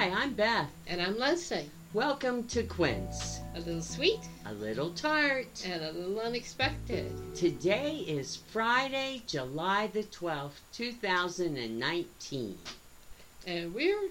Hi, I'm Beth. And I'm Leslie. Welcome to Quince. A little sweet A little tart. and a little unexpected. Today is Friday, July the 12th, 2019. And we're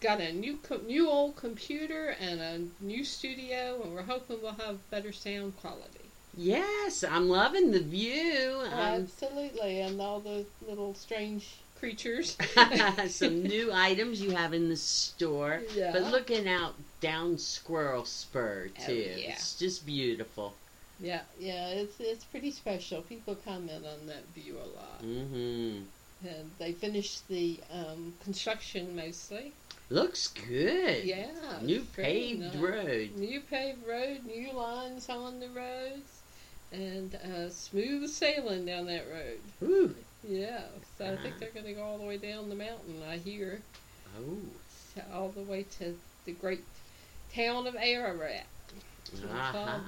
got a new co- new old computer and a new studio, and we're hoping we'll have better sound quality. Yes, I'm loving the view. Um, Absolutely, and all the little strange creatures. some new items you have in the store. Yeah. But looking out down Squirrel Spur, too. Oh, too. yeah. It's just beautiful. Yeah, yeah, it's it's pretty special. People comment on that view a lot, Mm-hmm. and they finished the um, construction mostly. Looks good. Yeah, New paved nice. road. New paved road, new lines on the roads, and uh, smooth sailing down that road. Ooh. Yeah, so I think Ah. they're going to go all the way down the mountain. I hear Oh. so all the way to the great town of Ararat. Uh-huh.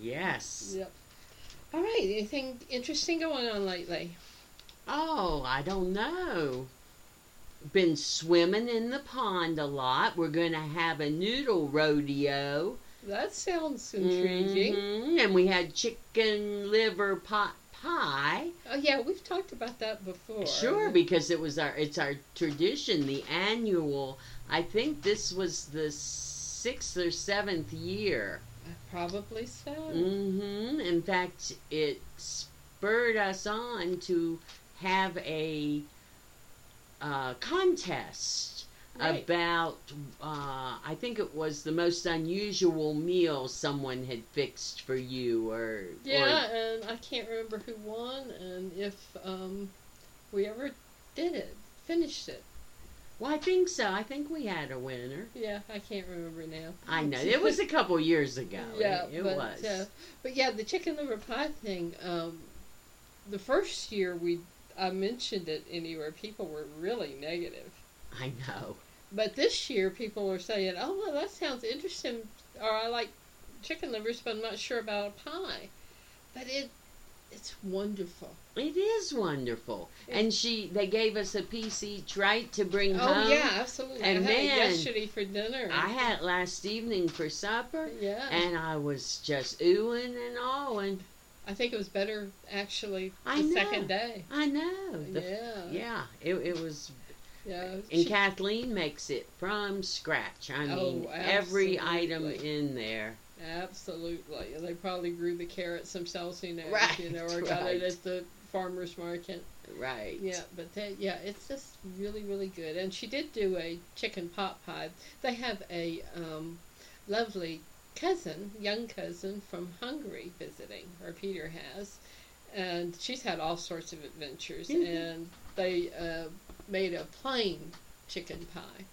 Yes. Yep. All right. Anything interesting going on lately? Oh, I don't know. Been swimming in the pond a lot. We're going to have a noodle rodeo. That sounds intriguing. Mhm, And we had chicken liver pot pie. Oh yeah, we've talked about that before. Sure, because it was our it's our tradition, the annual. I think this was the sixth or seventh year. Probably so. Mm-hmm. In fact, it spurred us on to have a uh, contest Right. about, uh, I think it was the most unusual meal someone had fixed for you, or Yeah, and I can't remember who won and if um, we ever did it, finished it. Well, I think so. I think we had a winner. Yeah, I can't remember now. I know it was a couple years ago. yeah, it, it but, was. Uh, but yeah, the chicken liver pie thing. Um, the first year we I mentioned it anywhere, people were really negative. I know. But this year, people were saying, "Oh, well, that sounds interesting," or "I like chicken livers, but I'm not sure about a pie." But it, it's wonderful. It is wonderful, and she they gave us a piece each, right, to bring Oh home. yeah, absolutely. And I had it man, yesterday for dinner. I had it last evening for supper, yeah. and I was just oohing and awing. I think it was better actually the I know. second day. I know. The- yeah. Yeah, it, it was, Yeah. and she- Kathleen makes it from scratch. I mean, Oh, every item in there. Absolutely. They probably grew the carrots themselves, who knows, Right, you know, or got it at the farmer's market. Right. Yeah, but that, yeah, it's just really, really good. And she did do a chicken pot pie. They have a um, lovely cousin, young cousin from Hungary visiting, or Peter has. And she's had all sorts of adventures. Mhm. And they uh, made a plain chicken pie.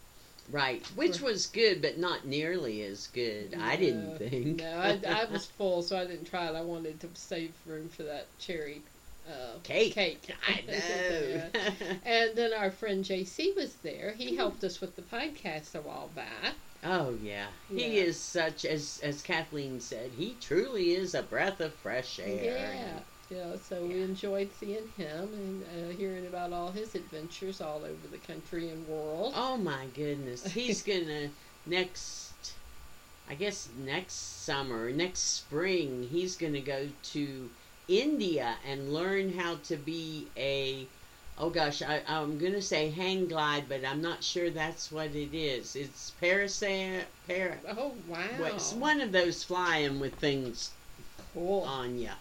Right. Which was good, but not nearly as good. I didn't think. No, I, I was full, so I didn't try it. I wanted to save room for that cherry uh, Cake. Cake. I know. and then our friend JC was there. He helped us with the podcast a while back. oh yeah. He is such as as Kathleen said. He truly is a breath of fresh air. Yeah. Yeah, so we enjoyed seeing him and uh, hearing about all his adventures all over the country and world. Oh my goodness. He's gonna next I guess next summer, next spring, he's gonna go to India and learn how to be a oh gosh, I, I'm gonna say hang glide, but I'm not sure that's what it is. It's parasail para Oh, wow. it's one of those flying with things cool. on you.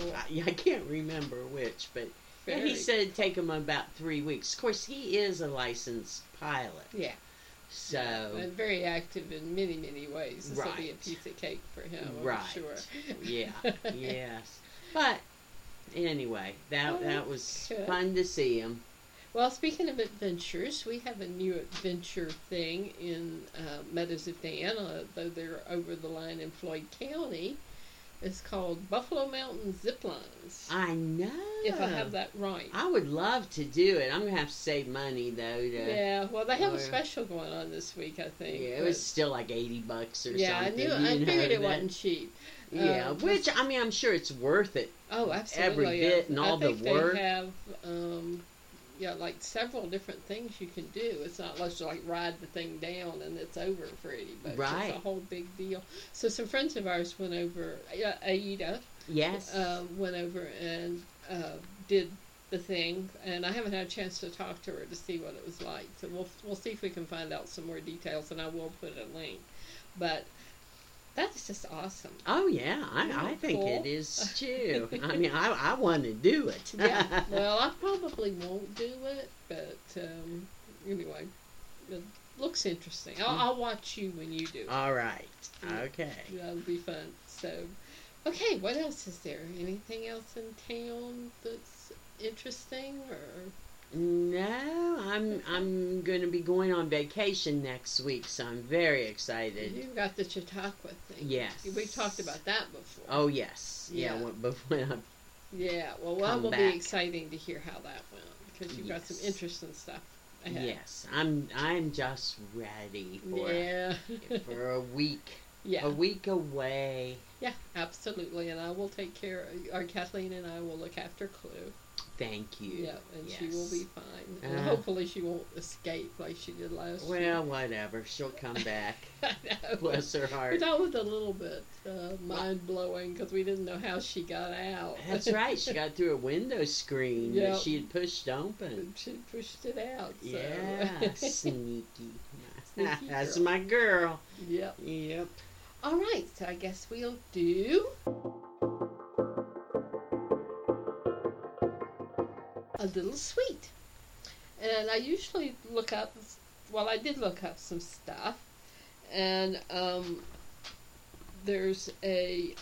Cool. I, I can't remember which, but yeah, he said it'd take him about three weeks. Of course, he is a licensed pilot. Yeah. So, And very active in many, many ways. This will be a piece of cake for him, I'm Right. sure. yeah, yes. But anyway, that Oh, that was good. fun to see him. Well, speaking of adventures, we have a new adventure thing in uh, Meadows of uh, though they're over the line in Floyd County. It's called Buffalo Mountain Ziplines. I know. if I have that right. I would love to do it. I'm gonna have to save money though. To, Yeah, well, they have Or- a special going on this week, I think. yeah, it was still like eighty bucks or something. yeah, I knew. I figured it that- wasn't cheap. Yeah, uh, which I mean, I'm sure it's worth it. Oh, absolutely. Every bit and I all the think work. They have um, yeah, like several different things you can do. It's not just like ride the thing down and it's over for bucks. Right. It's a whole big deal. So some friends of ours went over. Uh, Aida Yes. uh, went over and uh, did the thing, and I haven't had a chance to talk to her to see what it was like. So we'll we'll see if we can find out some more details, and I will put a link. But that's just awesome. oh yeah, I, I think it is too. I mean, I I want to do it. yeah. Well, I probably won't do it, but um, anyway, it looks interesting. I'll, I'll watch you when you do. it. All right. Okay. That'll be fun. So, okay, what else is there? Anything else in town that's interesting or? I'm I'm going to be going on vacation next week, so I'm very excited. You've got the Chautauqua thing. Yes. We talked about that before. Oh yes, yeah. Yeah. when- I'm Yeah, well, that will back. be exciting to hear how that went because you've got some interesting stuff ahead. yes, I'm I'm just ready for Yeah. for a week, yeah. a week away. Yeah, absolutely. And I will take care, or Kathleen and I will look after Clue. Thank you. Yeah, and she will be fine. And Uh, hopefully she won't escape like she did last year. Well, whatever. She'll come back. I know. Bless her heart. But that was a little bit uh, mind blowing because we didn't know how she got out. That's right. She got through a window screen Yep. that she had pushed open. She pushed it out. So. Yeah, sneaky. Sneaky That's girl. my girl. yep. Yep. All right. So I guess we'll do a little sweet. And I usually look up. Well, I did look up some stuff, and um, there's a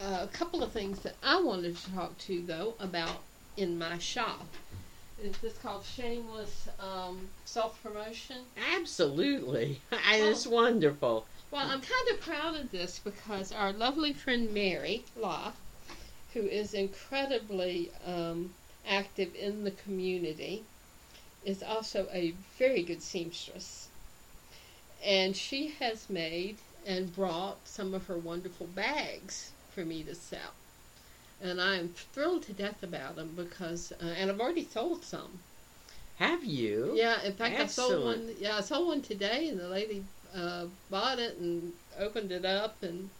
a couple of things that I wanted to talk to you though about in my shop. Is this called shameless um, self promotion? Absolutely. It's wonderful. Well, I'm kind of proud of this because our lovely friend Mary Law, who is incredibly um, active in the community, is also a very good seamstress. And she has made and brought some of her wonderful bags for me to sell. And I am thrilled to death about them because, uh, and I've already sold some. Have you? Yeah, in fact, I sold one. Yeah, I sold one today, and the lady uh, bought it and opened it up, and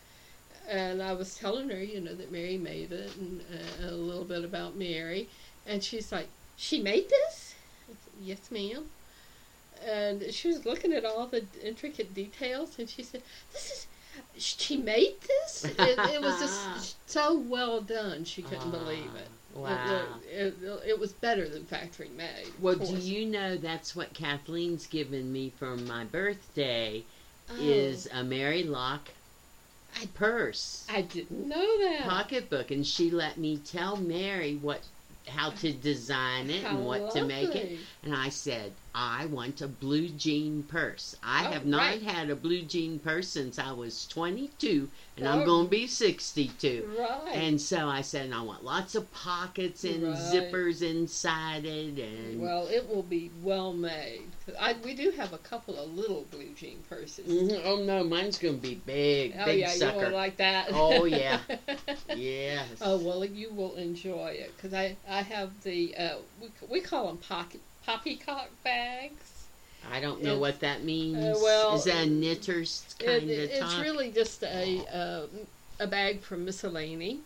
and I was telling her, you know, that Mary made it, and uh, a little bit about Mary, and she's like, "She made this?" Said, yes, ma'am. And she was looking at all the intricate details, and she said, "This is." She made this. It, it was just so well done. She couldn't ah, believe it. Wow. It, it, it was better than factory made. Well, do you know that's what Kathleen's given me for my birthday Oh. is a Mary Locke I- purse I didn't know that. pocketbook, and she let me tell Mary what how to design it How and what to make it. And I said, I want a blue jean purse. I Oh, have not right. had a blue jean purse since I was 22, and. I'm going to be 62. Right. And so I said, I want lots of pockets and Right. zippers inside it, and well, it will be well made. I, we do have a couple of little blue jean purses. Mhm. oh no, mine's going to be big, Oh big yeah, sucker. like that. Oh, yeah. yes. Oh well, you will enjoy it because I I have the uh, we we call them pocket poppycock bags. I don't know it's- what that means. uh, well, is that a knitter's kind It, of it's top? really just a uh, a bag for miscellany.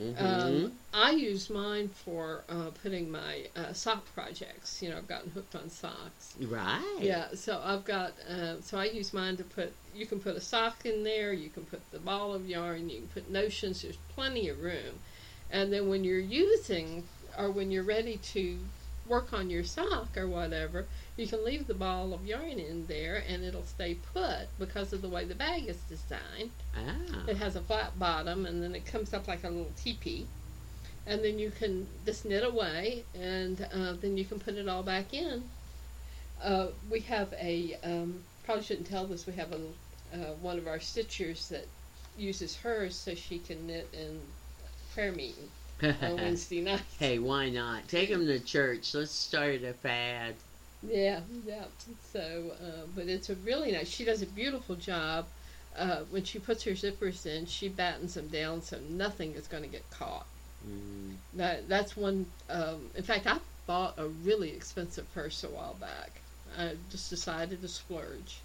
Mhm. Um, I use mine for uh, putting my uh, sock projects. You know, I've gotten hooked on socks. right. Yeah, so I've got, uh, so I use mine to put, you can put a sock in there, you can put the ball of yarn, you can put notions, there's plenty of room. And then when you're using, or when you're ready to work on your sock or whatever, you can leave the ball of yarn in there and it'll stay put because of the way the bag is designed. Ah. It has a flat bottom and then it comes up like a little teepee. And then you can just knit away and uh, then you can put it all back in. Uh, we have a, um, probably shouldn't tell this, we have a, uh, one of our stitchers that uses hers so she can knit in prayer meeting on Wednesday night. hey, why not? Take them to church. Let's start a fad. Yeah, yeah. So, uh, but it's a really nice. She does a beautiful job. Uh, when she puts her zippers in, she battens them down so nothing is going to get caught. Mm. That that's one. Um, in fact, I bought a really expensive purse a while back. I just decided to splurge.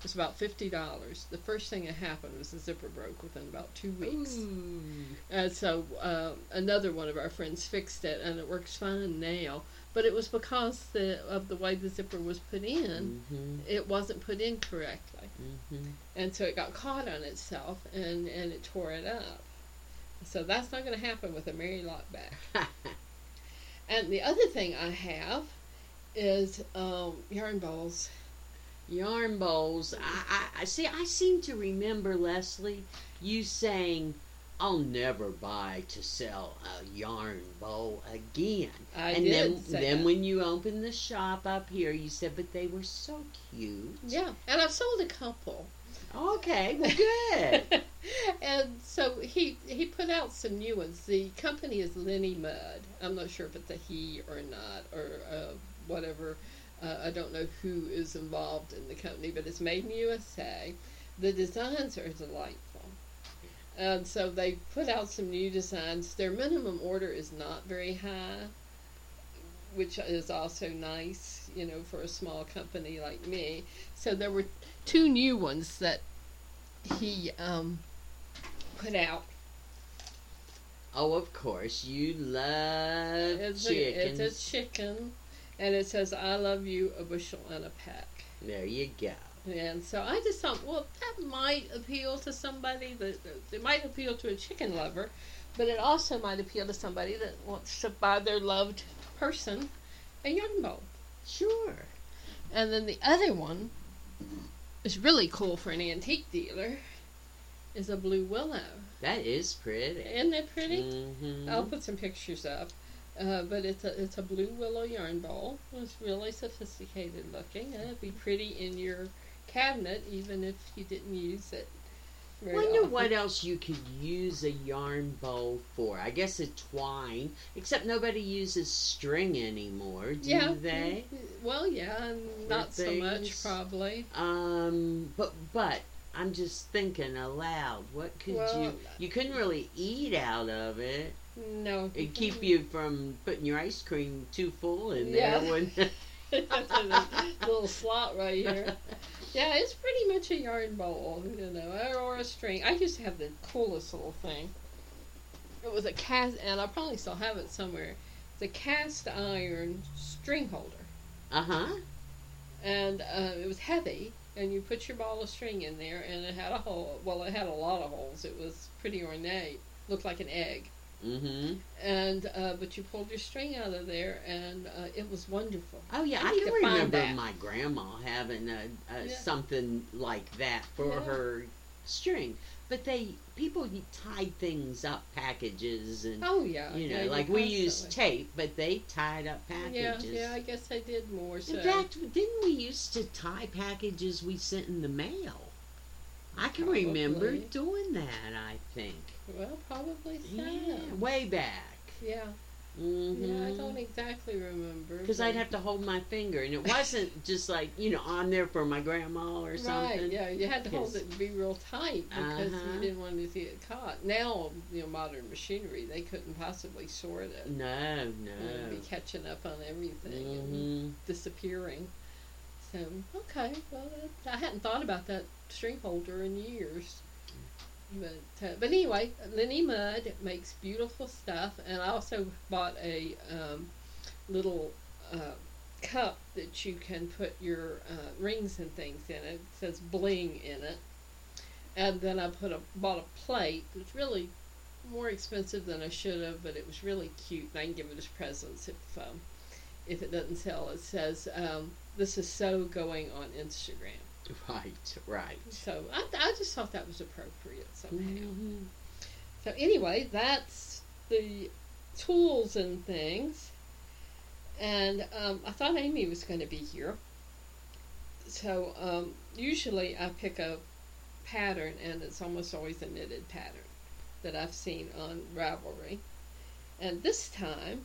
It was about fifty dollars. The first thing that happened was the zipper broke within about two weeks. Ooh. And so uh, another one of our friends fixed it, and it works fine now. But it was because the, of the way the zipper was put in. Mhm. It wasn't put in correctly, Mhm. and so it got caught on itself, and and it tore it up. So that's not going to happen with a Mary Lock back. And the other thing I have is um, yarn bowls. Yarn bowls. I, I, I see. I seem to remember Leslie you saying, "I'll never buy to sell a yarn bowl again." I and did then, then that. when you opened the shop up here, you said, "But they were so cute." yeah, and I've sold a couple. Okay. Well, good. and so he he put out some new ones. The company is Lenny Mud. I'm not sure if it's a he or not or uh, whatever. Uh, I don't know who is involved in the company, but it's made in USA. The designs are delightful. And so they put out some new designs. Their minimum order is not very high, which is also nice, you know, for a small company like me. So there were two new ones that he um, put out. oh, of course, you love It's chickens. a, it's a chicken, and it says "I love you" a bushel and a peck. there you go. And so I just thought, well, that might appeal to somebody that it might appeal to a chicken lover, but it also might appeal to somebody that wants to buy their loved person a young bowl. Sure. And then the other one is really cool for an antique dealer. Is a blue willow. That is pretty. Isn't it pretty? Mhm. I'll put some pictures up. Uh, but it's a it's a blue willow yarn bowl. It's really sophisticated looking, and it'd be pretty in your cabinet even if you didn't use it. Very Wonder often. what else you could use a yarn bowl for. I guess a twine, except nobody uses string anymore, do Yeah. they? Well, yeah, not so much probably. Um, but but I'm just thinking aloud. What could Well, you? You couldn't really eat out of it. No. It'd keep you from putting your ice cream too full in there. Yeah. When That's a little slot right here. Yeah, it's pretty much a yarn bowl, you know, or- or a string. I used to have the coolest little thing. It was a cast, and I probably still have it somewhere. It's a cast iron string holder, uh huh. and uh, it was heavy. And you put your ball of string in there, and it had a hole. Well, it had a lot of holes. It was pretty ornate. Looked like an egg. Mm-hmm. And uh, but you pulled your string out of there, and uh, it was wonderful. Oh yeah, I I, need do to find remember my grandma having a, a Yeah. something like that for Yeah. her string. But they people tied things up packages and Oh yeah, you know yeah, like we use constantly- tape, but they tied up packages. yeah, yeah, I guess I did more so. In fact, didn't we used to tie packages we sent in the mail? I can remember doing that. I think. Well, probably so. Yeah, way back. Yeah, Mm-hmm. yeah, I don't exactly remember. Because I'd have to hold my finger, and it wasn't just like you know on there for my grandma or something. Right, yeah, you had to hold it and be real tight because Uh-huh. you didn't want to see it caught. Now, you know, modern machinery, they couldn't possibly sort it. No, no. be catching up on everything and hmm disappearing. So, okay, well, I hadn't thought about that string holder in years. But, anyway, Lenny Mudd makes beautiful stuff, and I also bought a um, little uh, cup that you can put your uh, rings and things in. It says bling in it, and then I put a bought a plate. that's really more expensive than I should have, but it was really cute, and I can give it as presents if um, if it doesn't sell. It says um, this is so going on Instagram. Right, right. So I, I just thought that was appropriate somehow. Mhm. So anyway, that's the tools and things. And um, I thought Amy was going to be here. So um, usually I pick a pattern, and it's almost always a knitted pattern that I've seen on Ravelry. And this time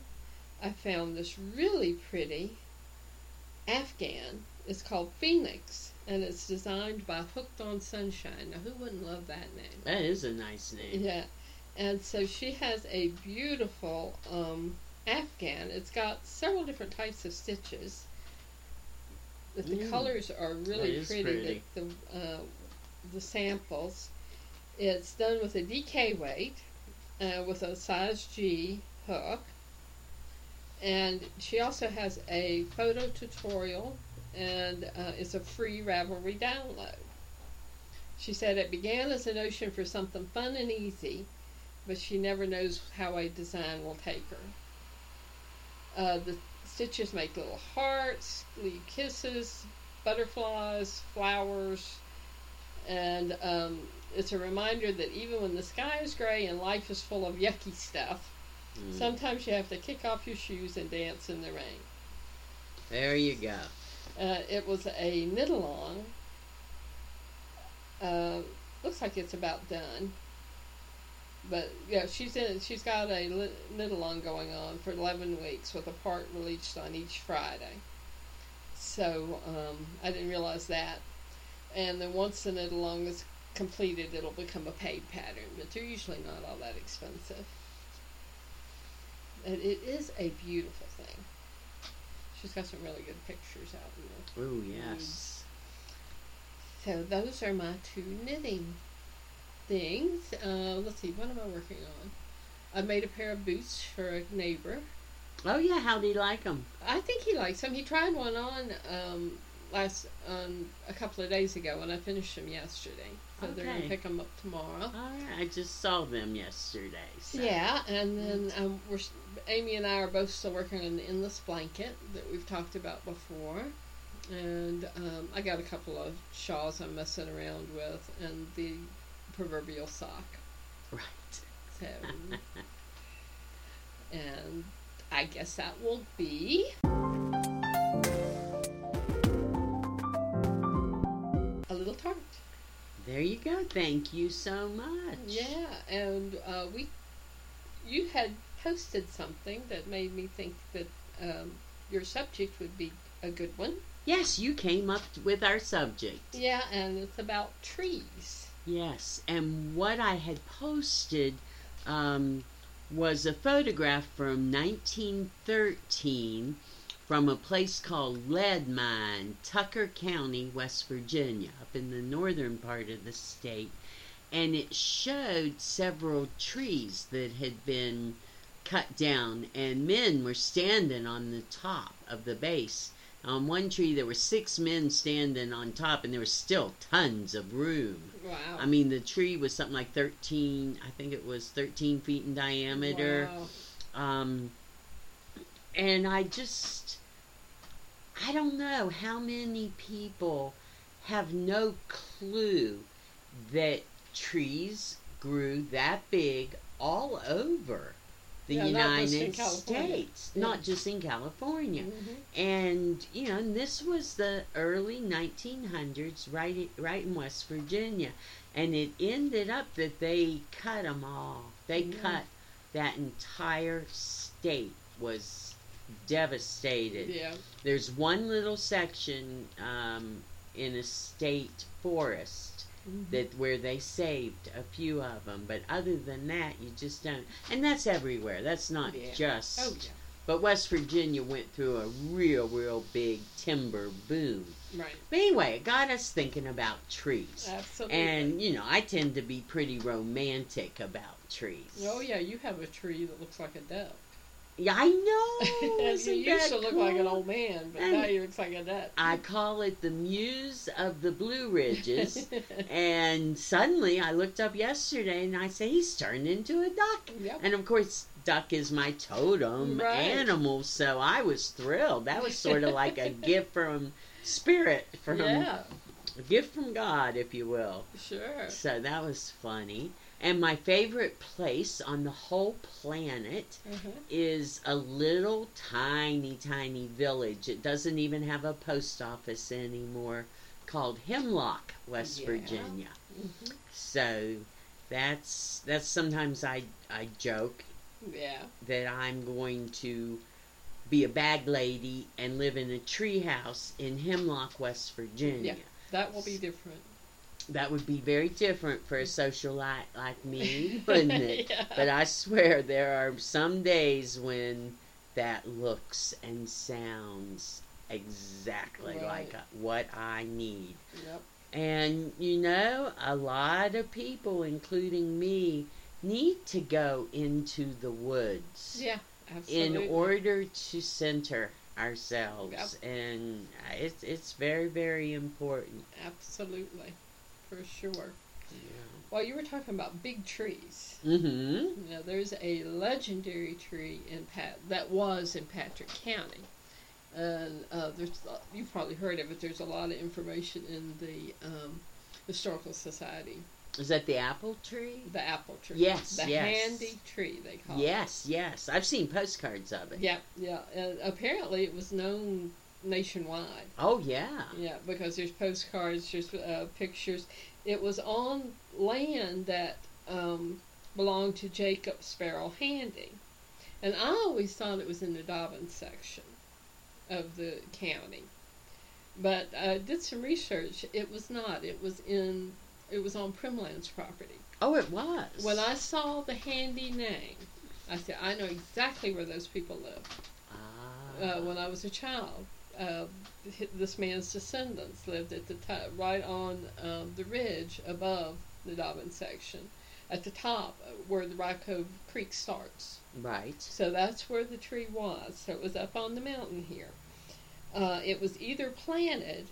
I found this really pretty Afghan. It's called Phoenix, and it's designed by Hooked on Sunshine. Now, who wouldn't love that name? That is a nice name. Yeah, And so she has a beautiful um, afghan. It's got several different types of stitches. But the Mm. colors are really pretty. pretty. The the, uh, the samples. It's done with a DK weight, uh, with a size G hook. And she also has a photo tutorial, and uh, it's a free Ravelry download. She said it began as a notion for something fun and easy, but she never knows how a design will take her. Uh, the stitches make little hearts, leave kisses, butterflies, flowers, and um, it's a reminder that even when the sky is gray and life is full of yucky stuff, Mm. sometimes you have to kick off your shoes and dance in the rain. There you go. Uh, it was a knit along. Uh, looks like it's about done. But yeah, she's in. She's got a knit along going on for eleven weeks with a part released on each Friday. So um, I didn't realize that. And then once the knit along is completed, it'll become a paid pattern. But they're usually not all that expensive. And it is a beautiful thing. She's got some really good pictures out. Oh yes. So those are my two knitting things. Uh, let's see, what am I working on? I made a pair of boots for a neighbor. Oh yeah. How do you like them? I think he likes them. He tried one on um, last um, a couple of days ago, and I finished them yesterday. So they're gonna pick them up tomorrow. Right. I just saw them yesterday. So. Yeah, and then um, we're Amy and I are both still working on the endless blanket that we've talked about before, and um, I got a couple of shawls I'm messing around with, and the proverbial sock. Right. So, and I guess that will be tart. There you go. Thank you so much. Yeah, and uh, we, you had posted something that made me think that um, your subject would be a good one. Yes, you came up with our subject. Yeah, and it's about trees. Yes, and what I had posted um, was a photograph from 1913 from a place called Lead Mine, Tucker County, West Virginia, up in the northern part of the state. And it showed several trees that had been cut down, and men were standing on the top of the base. On one tree, there were six men standing on top, and there was still tons of room. Wow. I mean, the tree was something like 13, I think it was 13 feet in diameter. Wow. Um, and I just, I don't know how many people have no clue that trees grew that big all over the Yeah, in United. States, Yeah. not just in California. Mhm. And you know, and this was the early 1900s, right, right in West Virginia, and it ended up that they cut them all. They Mhm. cut that entire state was devastated. Yeah. There's one little section um, in a state forest Mhm. that where they saved a few of them, but other than that, you just don't. And that's everywhere. That's not Yeah. just. Oh yeah. But West Virginia went through a real, real big timber boom. Right. But anyway, it got us thinking about trees. Absolutely. And, you know, I tend to be pretty romantic about trees. oh yeah, you have a tree that looks like a duck. Yeah, I know. you used to look like an old man, but And- now you look like a duck. I call it the muse of the Blue Ridges. and suddenly I looked up yesterday and I say, he's turned into a duck. yep. And of course, duck is my totem Right. animal, so I was thrilled. That was sort of like a gift from spirit, from yeah. a gift from God, if you will. Sure. So that was funny. And my favorite place on the whole planet Uh-huh. is a little tiny, tiny village. It doesn't even have a post office anymore called Hemlock, West Yeah. Virginia. Mhm. So that's that's sometimes I I joke Yeah. that I'm going to be a bag lady and live in a tree house in Hemlock, West Virginia. Yeah, That will be different. That would be very different for a mm-hmm. socialite like me, wouldn't it? yeah. But I swear there are some days when that looks and sounds exactly Right. like uh, what I need. Yep. And you know, a lot of people, including me, need to go into the woods Yeah. Absolutely. in order to center ourselves. And uh, it's, it's very, very important. Absolutely. For sure. Yeah. Well, you were talking about big trees. Mm-hmm. Now, there's a legendary tree in Pat that was in Patrick County, and uh, there's you've probably heard of it. There's a lot of information in the um, historical society. Is that the apple tree? The apple tree. Yes, The yes. handy tree they call it. Yes, yes. I've seen postcards of it. Yeah, yeah. And apparently, it was known nationwide. Oh, yeah. Yeah, because there's postcards, there's uh, pictures. It was on land that um, belonged to Jacob Sparrow Handy. And I always thought it was in the Dobyns section of the county. But I did some research. It was not. It was in. It was on Primland's property. Oh, it was. When I saw the Handy name, I said, I know exactly where those people live Ah. uh, when I was a child. Uh, this man's descendants lived at the top, right on um, the ridge above the Dobyns section, at the top uh, where the Rycove Creek starts. right. So that's where the tree was. So it was up on the mountain here. Uh, it was either planted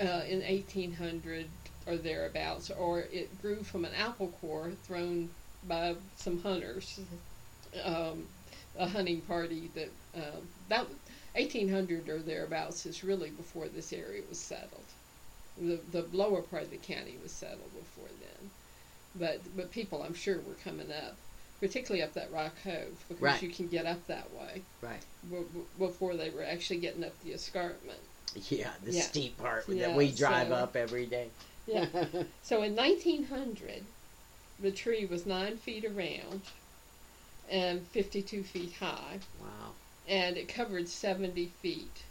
uh, in 1800 or thereabouts, or it grew from an apple core thrown by some hunters, um, a hunting party that um, that 1800 or thereabouts is really before this area was settled. The the lower part of the county was settled before then, but but people I'm sure were coming up, particularly up that Rock Cove because Right. you can get up that way Right. b- b- before they were actually getting up the escarpment. Yeah, the Yeah. steep part Yeah, that we drive so- up every day. Yeah. So in 1900, the tree was nine feet around and 52 feet high, wow. And it covered 70 feet.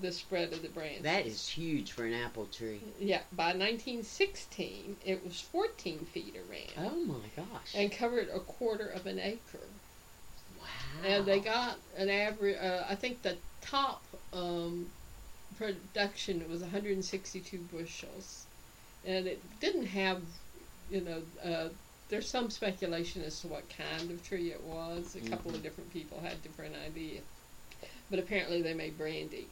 The spread of the branches. That is huge for an apple tree. Yeah. By 1916, it was 14 feet around Oh my gosh. and covered a quarter of an acre. wow. And they got an average. Uh, I think the top um, production was 162 bushels, and it didn't have, you know. Uh, there's some speculation as to what kind of tree it was. A couple of different people had different ideas, but apparently they made brandy.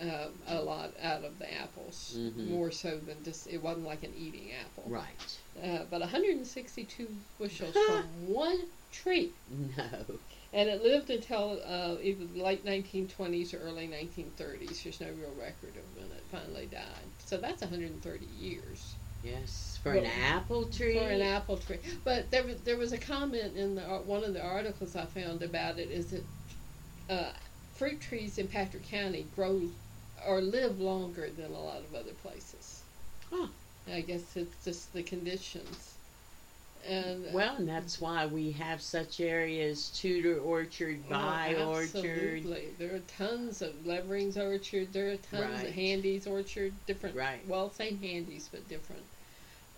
Uh, a lot out of the apples, Mhm. more so than just it wasn't like an eating apple. Right. Uh, but 162 bushels from one tree. No. And it lived until uh, either the late 1920s or early 1930s. There's no real record of when it finally died. So that's 130 years Yes. For an apple tree. for an apple tree. But there was, there was a comment in the, uh, one of the articles I found about it is that uh, fruit trees in Patrick County grow or live longer than a lot of other places. Huh. I guess it's just the conditions. And uh, Well, and that's why we have such areas Tudor Orchard, Oh, By Orchard. Absolutely. There are tons of Levering's Orchard. There are tons Right. of Handy's Orchard. Different. Right. Well, same Handy's, but different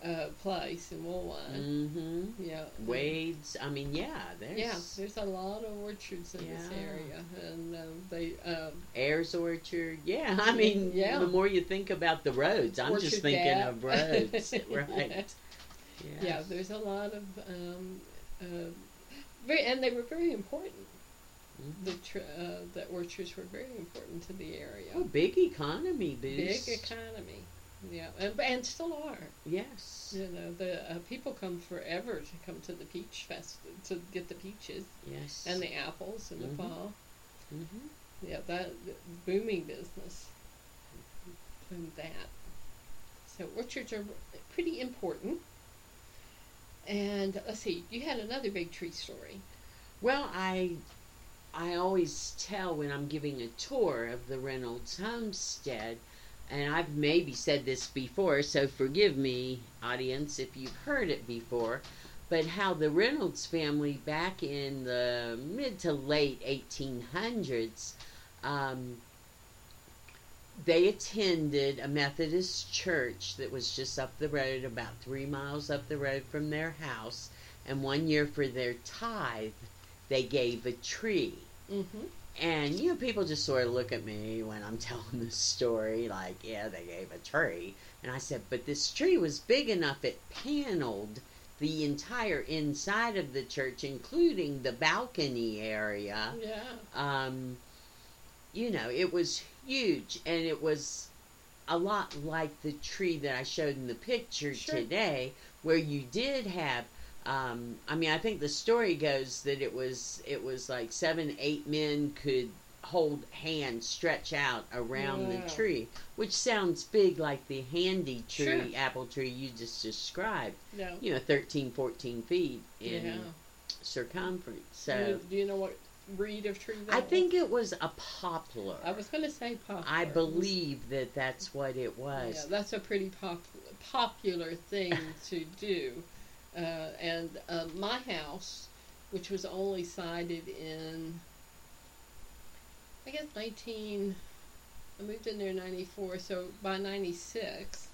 uh, place in Woolwine. Mm-hmm. Yeah. Wade's. I mean, yeah, there's Yeah, there's a lot of orchards in this area, and um, they um, Ayers Orchard. Yeah, I mean, Yeah. the more you think about the roads, I'm just thinking Gap. of roads. right. yeah, Yes. there's a lot of um, uh, very, and they were very important. Mhm. The tr- uh, the orchards were very important to the area. Oh, big economy Big economy. Yeah, and, and still are. Yes. You know, the uh, people come forever to come to the peach fest to get the peaches Yes. and the apples in Mhm. the fall. hmm Yeah, that booming business. Boom that. So orchards are pretty important. And let's see, you had another big tree story. Well, I I always tell when I'm giving a tour of the Reynolds homestead, and I've maybe said this before, so forgive me, audience, if you've heard it before, but how the Reynolds family back in the mid to late 1800s um, they attended a Methodist church that was just up the road, about three miles up the road from their house. And one year for their tithe, they gave a tree. Mm-hmm. And, you know, people just sort of look at me when I'm telling this story, like, yeah, they gave a tree. And I said, but this tree was big enough, it paneled the entire inside of the church, including the balcony area. Yeah. Um, you know, it was huge, and it was a lot like the tree that I showed in the picture Sure. today, where you did have. Um, I mean, I think the story goes that it was it was like seven, eight men could hold hands, stretch out around Wow. the tree, which sounds big, like the handy tree, Sure. apple tree you just described. Yeah. You know, 13, 14 feet in yeah. circumference. Do you- So do you know what breed of tree that I was? think it was a poplar. I was going to say poplar. I believe that that's what it was. Yeah, that's a pretty pop- popular thing to do. Uh, and uh, my house, which was only sided in, I guess, 19. I moved in there in 94, so by 96,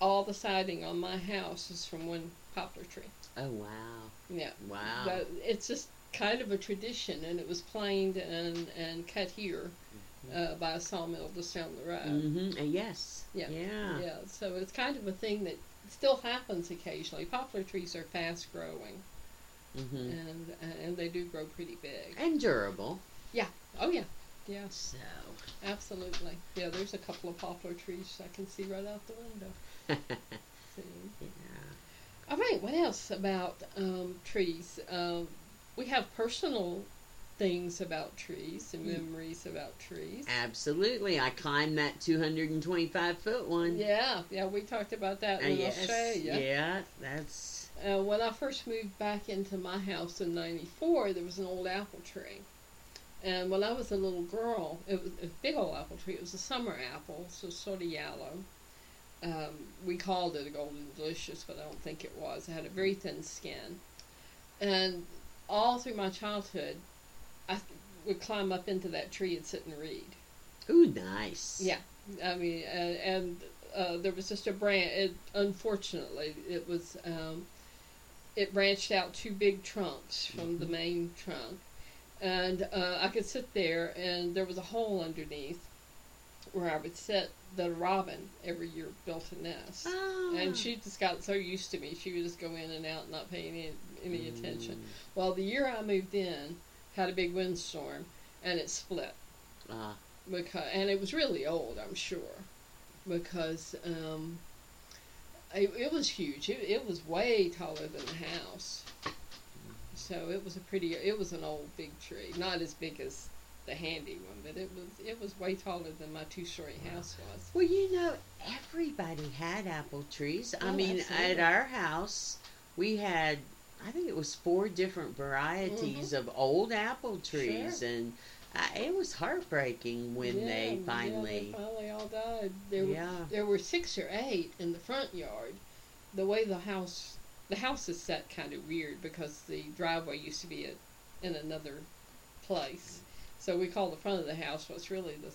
all the siding on my house is from one poplar tree. Oh wow, Yeah. wow. But it's just kind of a tradition, and it was planed and, and cut here uh, by a sawmill just down the road. mm-hmm. Uh, yes. Yeah. Yeah. Yeah, so it's kind of a thing that still happens occasionally. Poplar trees are fast growing, hmm and and they do grow pretty big. And durable. Yeah. Oh yeah, yeah, So. absolutely. Yeah, there's a couple of poplar trees I can see right out the window. See. yeah. All right, what else about um, trees? Um, we have personal things about trees and Mm. memories about trees. Absolutely. I climbed that 225 foot one. Yeah, yeah, we talked about that Uh, in yes. Australia. Yeah. That's. Uh, when I first moved back into my house in '94, there was an old apple tree, and when I was a little girl, it was a big old apple tree. It was a summer apple, so sort of yellow. Um, we called it a golden delicious, but I don't think it was. It had a very thin skin, and all through my childhood, would climb up into that tree and sit and read. Ooh, nice. Yeah. I mean, and, and uh, there was just a branch. It, unfortunately, it was um, it branched out two big trunks from the main trunk, and uh, I could sit there, and there was a hole underneath where I would sit. The robin every year built a nest, Ah. and she just got so used to me, she would just go in and out, not paying any any attention. Mm. Well, the year I moved in, had a big windstorm, and it split Ah. because and it was really old, I'm sure, because um, it, it was huge. It, it was way taller than the house, so it was a pretty. It was an old big tree, not as big as the handy one, but it was it was way taller than my two story house was. Well, you know, everybody had apple trees. I Oh, mean, absolutely. at our house, we had, I think it was four different varieties of old apple trees, Sure. and uh, it was heartbreaking when Yeah, they yeah, finally. they finally all died. There were Yeah. there were six or eight in the front yard. The way the house the house is set kind of weird because the driveway used to be at, in another place. So we call the front of the house what's really the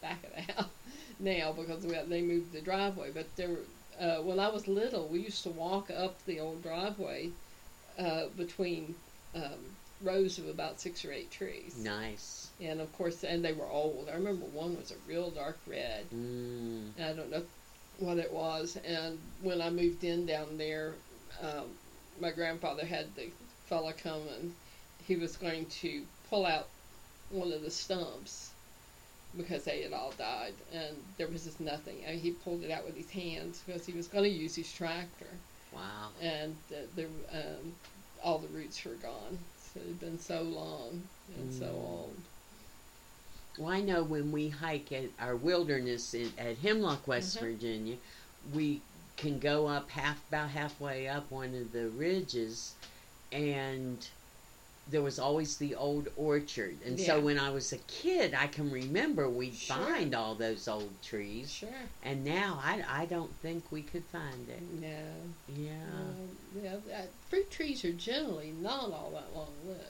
back of the house now because we, they moved the driveway. But there, were- uh, when I was little, we used to walk up the old driveway uh, between um, rows of about six or eight trees. Nice. And of course, and they were old. I remember one was a real dark red. Mm. I don't know what it was. And when I moved in down there, um, my grandfather had the fella come and he was going to pull out one of the stumps because they had all died and there was just nothing. And he pulled it out with his hands because he was going to use his tractor Wow. and the, the um, all the roots were gone. So it had been so long and so Mm. old. Well, I know when we hike at our wilderness in, at Hemlock, West Mhm. Virginia, we can go up half about halfway up one of the ridges, and there was always the old orchard. And so when I was a kid, I can remember we'd Sure. find all those old trees, Sure. and now I, I don't think we could find it. No. Yeah. Yeah, that, fruit trees are generally not all that long lived.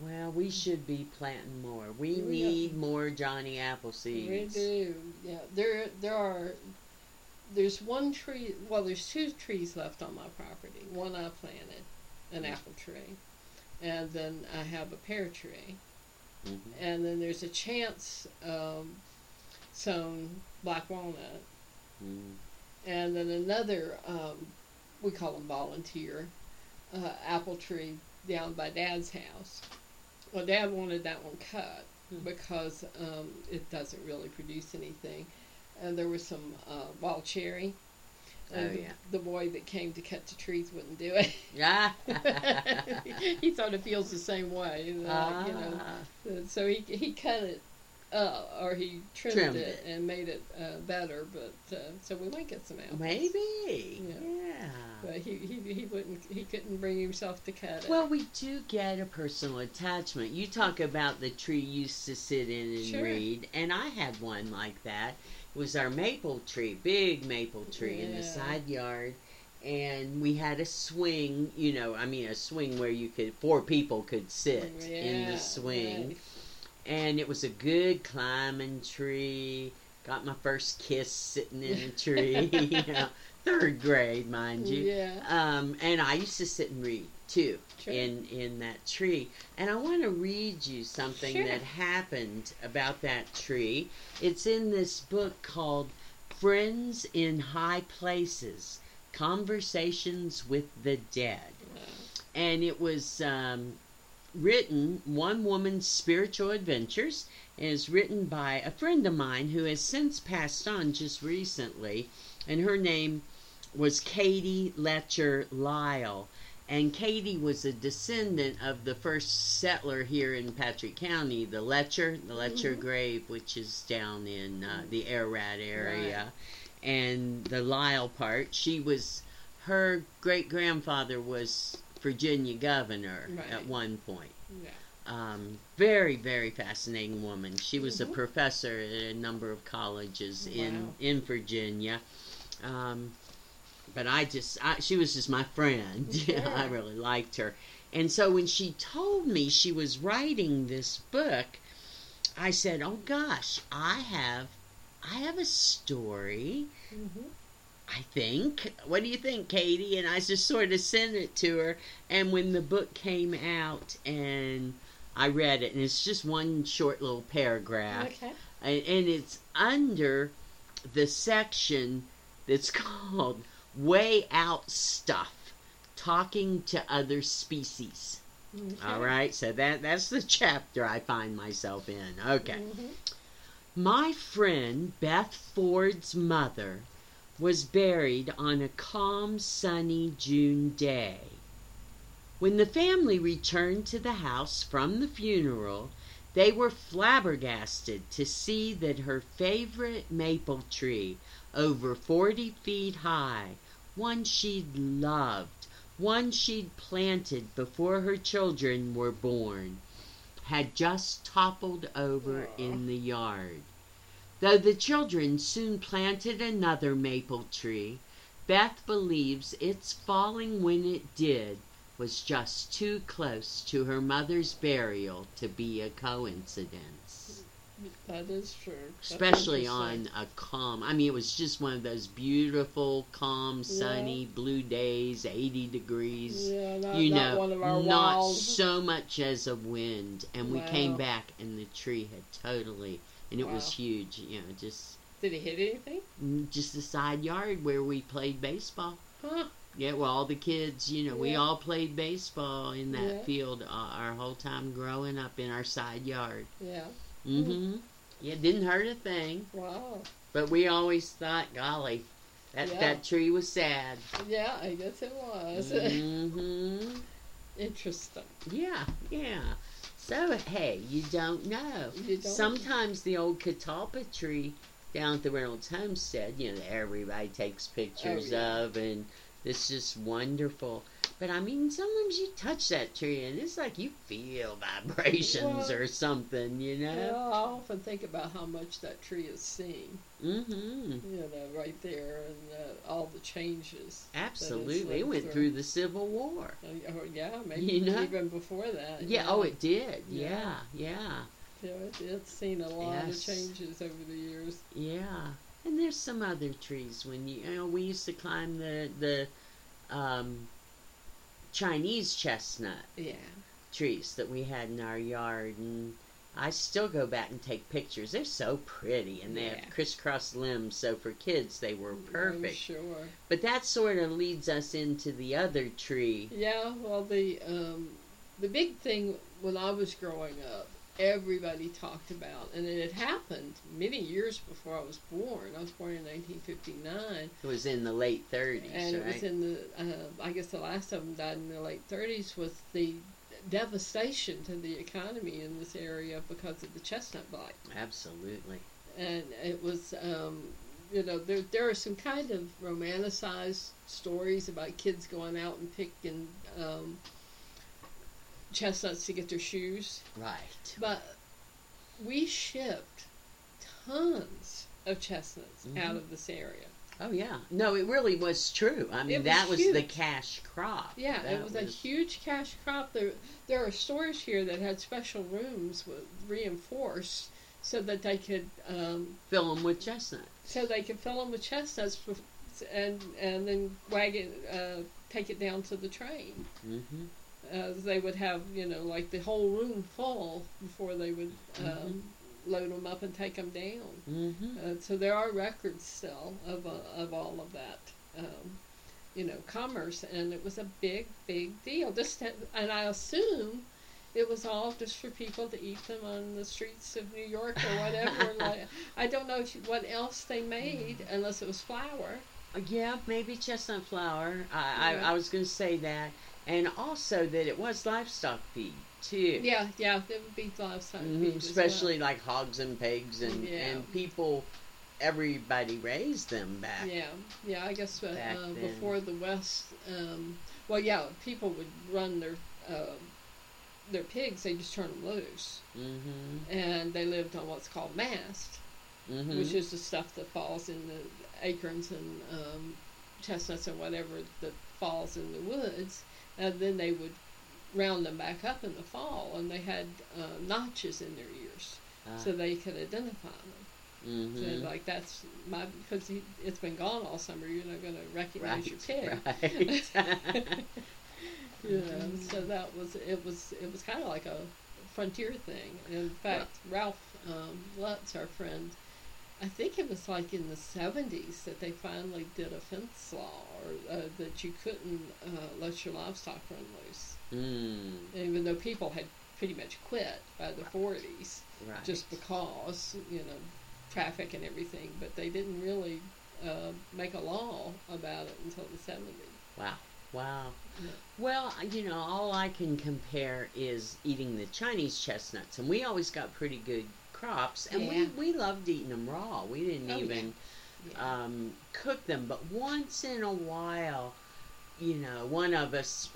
Well, we should be planting more. We We need more Johnny Appleseeds. We do. Yeah. There there are there's one tree well there's two trees left on my property. One I planted, an mm. apple tree. And then I have a pear tree. Mhm. And then there's a chance um, sown black walnut. Mm. And then another um, we call them volunteer uh, apple tree down by Dad's house. Well, Dad wanted that one cut Hmm. because um, it doesn't really produce anything. And there was some uh, wild cherry. And Oh, the- yeah. the boy that came to cut the trees wouldn't do it. Yeah. he sort of feels the same way, uh, you know. Ah. So he he cut it, uh, or he trimmed, Trimmed it, it. and made it uh, better. But uh, so we might get some apples. Maybe. Yeah. Yeah. But he, he he wouldn't he couldn't bring himself to cut it. Well, we do get a personal attachment. You talk about the tree you used to sit in and Sure. read, and I had one like that. Was our maple tree, big maple tree in the side yard, and we had a swing. You know, I mean, a swing where you could four people could sit oh, in the swing, right. and it was a good climbing tree. Got my first kiss sitting in a tree. you know, third grade, mind you. Yeah. Um, and I used to sit and read too Sure. in in that tree. And I want to read you something Sure. that happened about that tree. It's in this book called Friends in High Places: Conversations with the Dead. And it was um, written one woman's spiritual adventures is written by a friend of mine who has since passed on just recently and her name was Katie Letcher Lyle. And Katie was a descendant of the first settler here in Patrick County, the Letcher, the Letcher Mhm. Grave, which is down in uh, the Ararat area. And the Lyle part, she was, her great grandfather was Virginia governor at one point. Yeah. Um, very, very fascinating woman. She was a Mhm. professor at a number of colleges in in Virginia. Um, but I just, I, she was just my friend. I Yeah. really liked her. And so when she told me she was writing this book, I said, "Oh gosh, I have, I have a story." hmm I think. What do you think, Katie? And I just sort of sent it to her. And when the book came out and I read it, and it's just one short little paragraph, Okay. and, and it's under the section that's called Way Out Stuff Talking to Other Species. okay. All right, so that that's the chapter I find myself in. Okay. Mhm. My friend Beth Ford's mother was buried on a calm, sunny June day. When the family returned to the house from the funeral, they were flabbergasted to see that her favorite maple tree, over 40 feet high, one she'd loved, one she'd planted before her children were born, had just toppled over Aw. in the yard. Though the children soon planted another maple tree, Beth believes its falling when it did was just too close to her mother's burial to be a coincidence. That is true. That's Especially on a calm, I mean, it was just one of those beautiful, calm, sunny, blue days, 80 degrees. Yeah, not, you not know, one of our not wild. so much as a wind. And we came back, and the tree had totally, and it was huge, you know, just Did it hit anything? Mm, just the side yard where we played baseball. Huh? Yeah, well, all the kids, you know, we all played baseball in that Yeah. field uh, our whole time growing up in our side yard. Yeah. Mm-hmm. Yeah, didn't hurt a thing, Wow. but we always thought, golly, that Yeah. that tree was sad. Yeah, I guess it was. mm-hmm. Interesting. Yeah, yeah. So hey, you don't know. You don't. Sometimes the old catalpa tree down at the Reynolds homestead, you know, everybody takes pictures Oh, yeah. of, and it's just wonderful. But I mean, sometimes you touch that tree and it's like you feel vibrations Well, or something, you Yeah, know? I often think about how much that tree is seen, Mm-hmm. you know, right there, and uh, all the changes. Absolutely. It went through. through the Civil War. Uh, yeah, maybe You know? even before that. Yeah, oh, it did. Yeah, Yeah. yeah, Yeah, it, it's seen a lot Yes. of changes over the years. yeah. And there's some other trees when you, you know, we used to climb the, the, um, Chinese chestnut Yeah. trees that we had in our yard and I still go back and take pictures. They're so pretty and they Yeah. have crisscross limbs, so for kids they were I'm perfect. sure. But that sort of leads us into the other tree. Yeah, well, the um, the big thing when I was growing up, everybody talked about, and it had happened many years before I was born. I was born in 1959, It was in the late 30s, and right? it was in the uh, I guess the last of them died in the late 30s. Was the devastation to the economy in this area because of the chestnut blight, Absolutely. and it was. Um, you know, there there are some kind of romanticized stories about kids going out and picking um, chestnuts to get their shoes, Right. but we shipped tons of chestnuts out Mhm. of this area. Oh yeah. No, it really was true. I mean, was that was the cash crop. Yeah, That it was, a huge cash crop. There, there are stores here that had special rooms reinforced so that they could, um, fill them with chestnut. so they could fill them with chestnuts, and and then wag it, uh, take it down to the train. hmm Uh, they would have, you know, like the whole room full before they would um, Mhm. load them up and take them down. hmm Uh, so there are records still of uh, of all of that, um, you know, commerce, and it was a big, big deal. Just to, and I assume it was all just for people to eat them on the streets of New York or whatever. like I don't know if, what else they made unless it was flour. Yeah, maybe chestnut flour. I, Yeah. I, I was going to say that, and also that it was livestock feed too. Yeah, yeah, it would be livestock Mhm, feed as Especially like hogs and pigs, and Yeah. and people, everybody raised them back. Yeah, yeah. I guess uh, uh, before the West, um, well, yeah, people would run their uh, their pigs. They just turn them loose, Mm-hmm. and they lived on what's called mast, Mm-hmm. which is the stuff that falls in the acorns and um, chestnuts and whatever that falls in the woods, and then they would round them back up in the fall, and they had uh, notches in their ears so they could identify them. mm-hmm. So like that's my because he, it's been gone all summer. You're not going to recognize your pig. right. You know, so that was it was it was kind of like a frontier thing. In fact, Ralph um, Lutz, our friend, I think it was like in the '70s that they finally did a fence law, or uh, that you couldn't uh, let your livestock run loose, mm, even though people had pretty much quit by the '40s right. just because you know traffic and everything, but they didn't really uh, make a law about it until the '70s. Wow. Wow. Yeah. Well, you know, all I can compare is eating the Chinese chestnuts, and we always got pretty good crops, and Yeah. we, we loved eating them raw. We didn't Oh, even Yeah. um, cook them, but once in a while, you know, one of us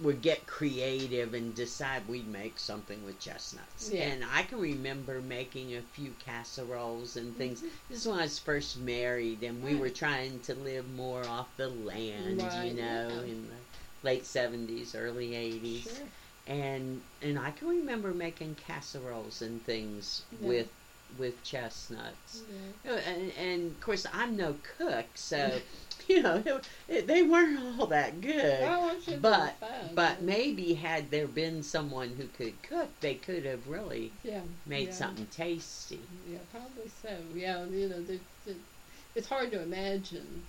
would get creative and decide we'd make something with chestnuts. Yeah. And I can remember making a few casseroles and things. Mhm. This is when I was first married, and we Right. were trying to live more off the land, you know, yeah. in the late seventies, early eighties, Sure. And and I can remember making casseroles and things Yeah. with with chestnuts. Yeah. Uh, And, and of course, I'm no cook, so you know it, it, they weren't all that good. But but maybe had there been someone who could cook, they could have really yeah, made yeah. something tasty. Yeah, probably so. Yeah, you know, the, the, it's hard to imagine.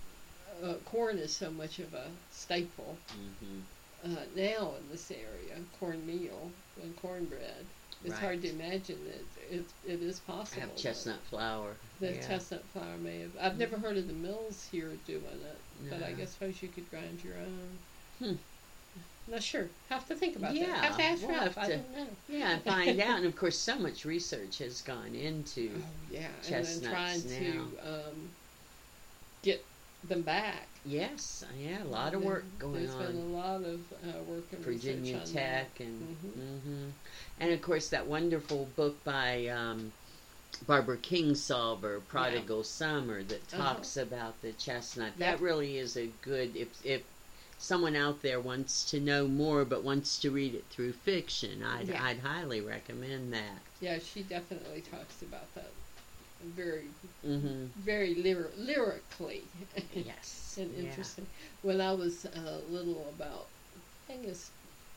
Uh, corn is so much of a staple hmm uh, now in this area. Cornmeal and cornbread. It's Right. hard to imagine that it, it is I possible. have chestnut flour. The yeah. chestnut flour may have. I've never heard of the mills here doing it, but I No. guess suppose you could grind your own. Hmm. Not sure. Have to think about that. Yeah, Have to ask we'll Ralph. have I don't know. Yeah, and find out. And of course, so much research has gone into. Oh yeah, and Chestnuts then trying to um, get them back Yes, yeah, a lot of work going There's on. There's been a lot of uh, work in Virginia Tech that. and Mhm. hmm and of course that wonderful book by um, Barbara Kingsolver, Prodigal Summer, that Uh-huh. talks about the chestnut. That really is a good if if someone out there wants to know more but wants to read it through fiction, I'd Yeah. I'd highly recommend that. Yeah, she definitely talks about that very, hmm very lyr- lyrically Yes, and yeah. interesting. When I was uh, little, about I think it's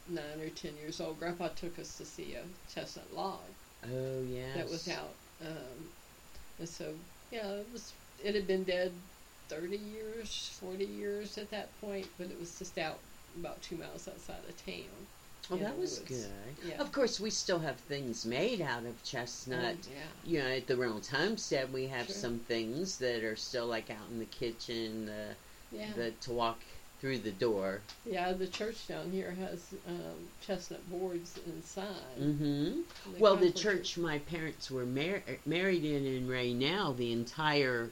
nine or ten years old, Grandpa took us to see a chestnut log Oh yes, that was out. Um, and so, yeah, it was. It had been dead thirty years, forty years at that point, but it was just out about two miles outside of town. Well, that was good. Yeah. Of course, we still have things made out of chestnut. Oh, yeah. you know, at the Reynolds Homestead, we have Sure. some things that are still like out in the kitchen, the, Yeah. the to walk through the door. Yeah, the church down here has um, chestnut boards inside. hmm They Well, the church my parents were mar- married in in Ray now, the entire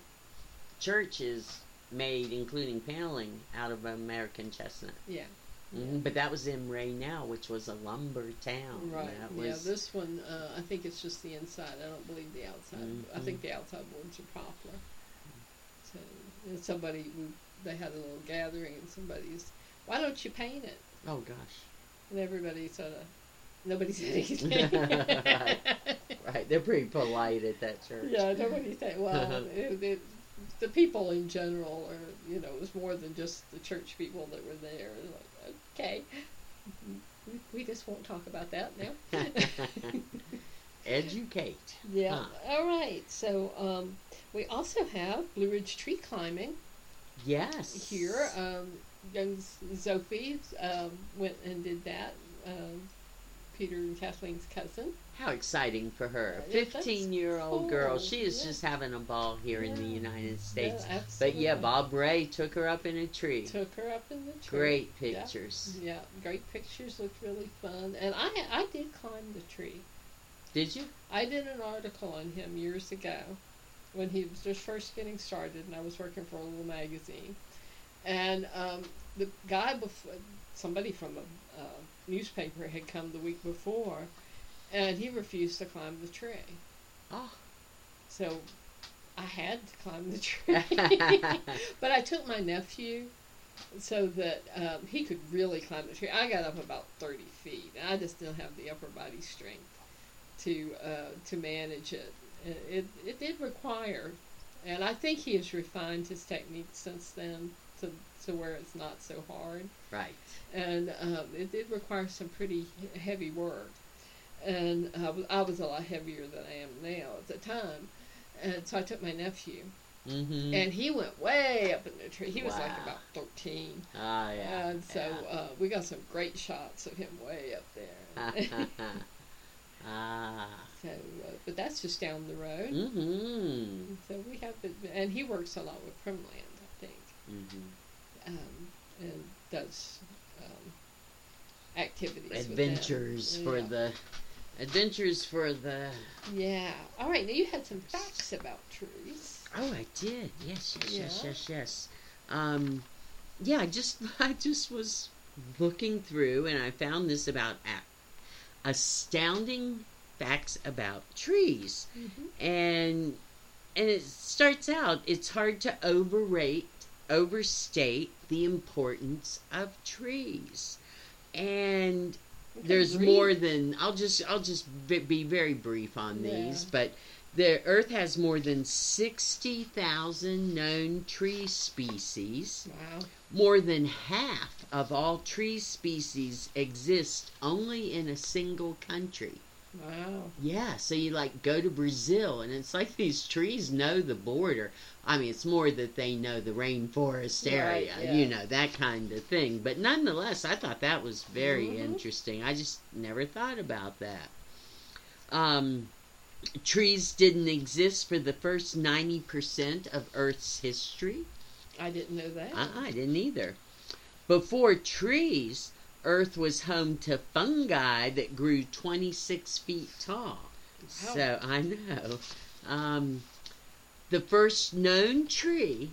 church is made, including paneling, out of American chestnut. Yeah. Hmm But that was in Ray now, which was a lumber town. Right. That Yeah, this one, uh, I think it's just the inside. I don't believe the outside. I Mhm. think the outside boards are poplar. So, and somebody, we, they had a little gathering, and somebody's, why don't you paint it? oh gosh. And everybody sort of, nobody said anything. Right. Right, they're pretty polite at that church. Yeah, nobody said. Well, it, it, the people in general, are you know, it was more than just the church people that were there. Like, okay, we, we just won't talk about that now. Educate. yeah. Huh. All right. So um, we also have Blue Ridge tree climbing Yes. here. Um, young Sophie um, went and did that. Um, Peter and Kathleen's cousin. How exciting for her. Yeah, that's 15 year old girl. She is Yeah. just having a ball here in the United States. Yeah, But yeah. Bob Ray took her up in a tree. took her up in the tree. Great pictures. Yeah, great pictures. Looked really fun, and I I did climb the tree. Did you? I did an article on him years ago when he was just first getting started, and I was working for a little magazine. And um, the guy before, somebody from a newspaper had come the week before, and he refused to climb the tree. Oh. So I had to climb the tree. but I took my nephew so that um, he could really climb the tree. I got up about 30 feet. and I just didn't have the upper body strength to uh, to manage it. And It, it did require, and I think he has refined his technique since then to, to where it's not so hard Right. and um, it did require some pretty heavy work. And I was, I was a lot heavier than I am now at the time. And so I took my nephew, Mm-hmm. and he went way up in the tree. He was like about 13. Ah, yeah. And so uh, we got some great shots of him way up there. ah. so, uh, but that's just down the road. Mm-hmm. So we have, it, and he works a lot with Primland, I think. Mm-hmm. Um, and does um, activities. Adventures for Yeah. the adventures for the Yeah. All right. Now you had some facts about trees. Oh, I did. Yes, yes, yes, Yeah. yes, yes. Um, yeah, I just I just was looking through and I found this about astounding facts about trees. Mm-hmm. And and it starts out it's hard to overrate overstate the importance of trees. And there's more than I'll just I'll just be very brief on these, Yeah. but the Earth has more than sixty thousand known tree species. Wow. More than half of all tree species exist only in a single country. Wow. Yeah, so you like go to Brazil and it's like these trees know the border. I mean, it's more that they know the rainforest Right, area, yeah. you know, that kind of thing. But nonetheless, I thought that was very Mhm. interesting. I just never thought about that. Um, trees didn't exist for the first 90% of Earth's history. I didn't know that. I, I didn't either. Before trees, Earth was home to fungi that grew 26 feet tall. Wow. So I know. Um, the first known tree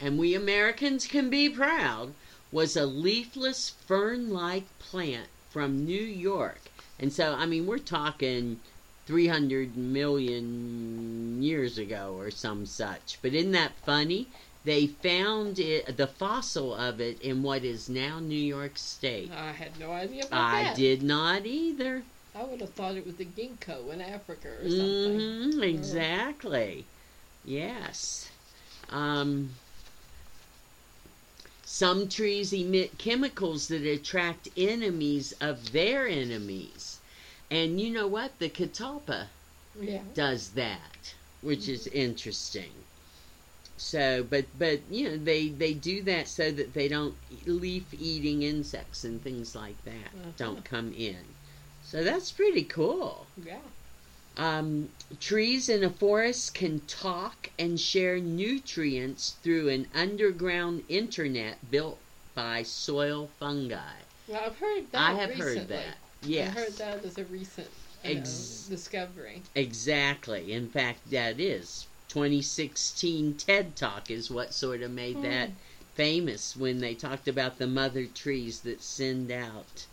and we Americans can be proud, was a leafless fern like plant from New York. And so, I mean, we're talking 300 million years ago or some such. But isn't that funny? They found it, the fossil of it in what is now New York State. I had no idea about I that. did not either. I would have thought it was the ginkgo in Africa or something. hmm exactly. Yes. Um, some trees emit chemicals that attract enemies of their enemies. And you know what? The catalpa Yeah. does that, which is interesting. So, but but you know they they do that so that they don't leaf eating insects and things like that Uh-huh. don't come in. So that's pretty cool. Yeah. Um, trees in a forest can talk and share nutrients through an underground internet built by soil fungi. Well, I've heard that I have recently. heard that. Yes. I heard that as a recent you know, Ex- discovery. Exactly. In fact, that is 2016 TED Talk is what sort of made that Hmm. famous when they talked about the mother trees that send out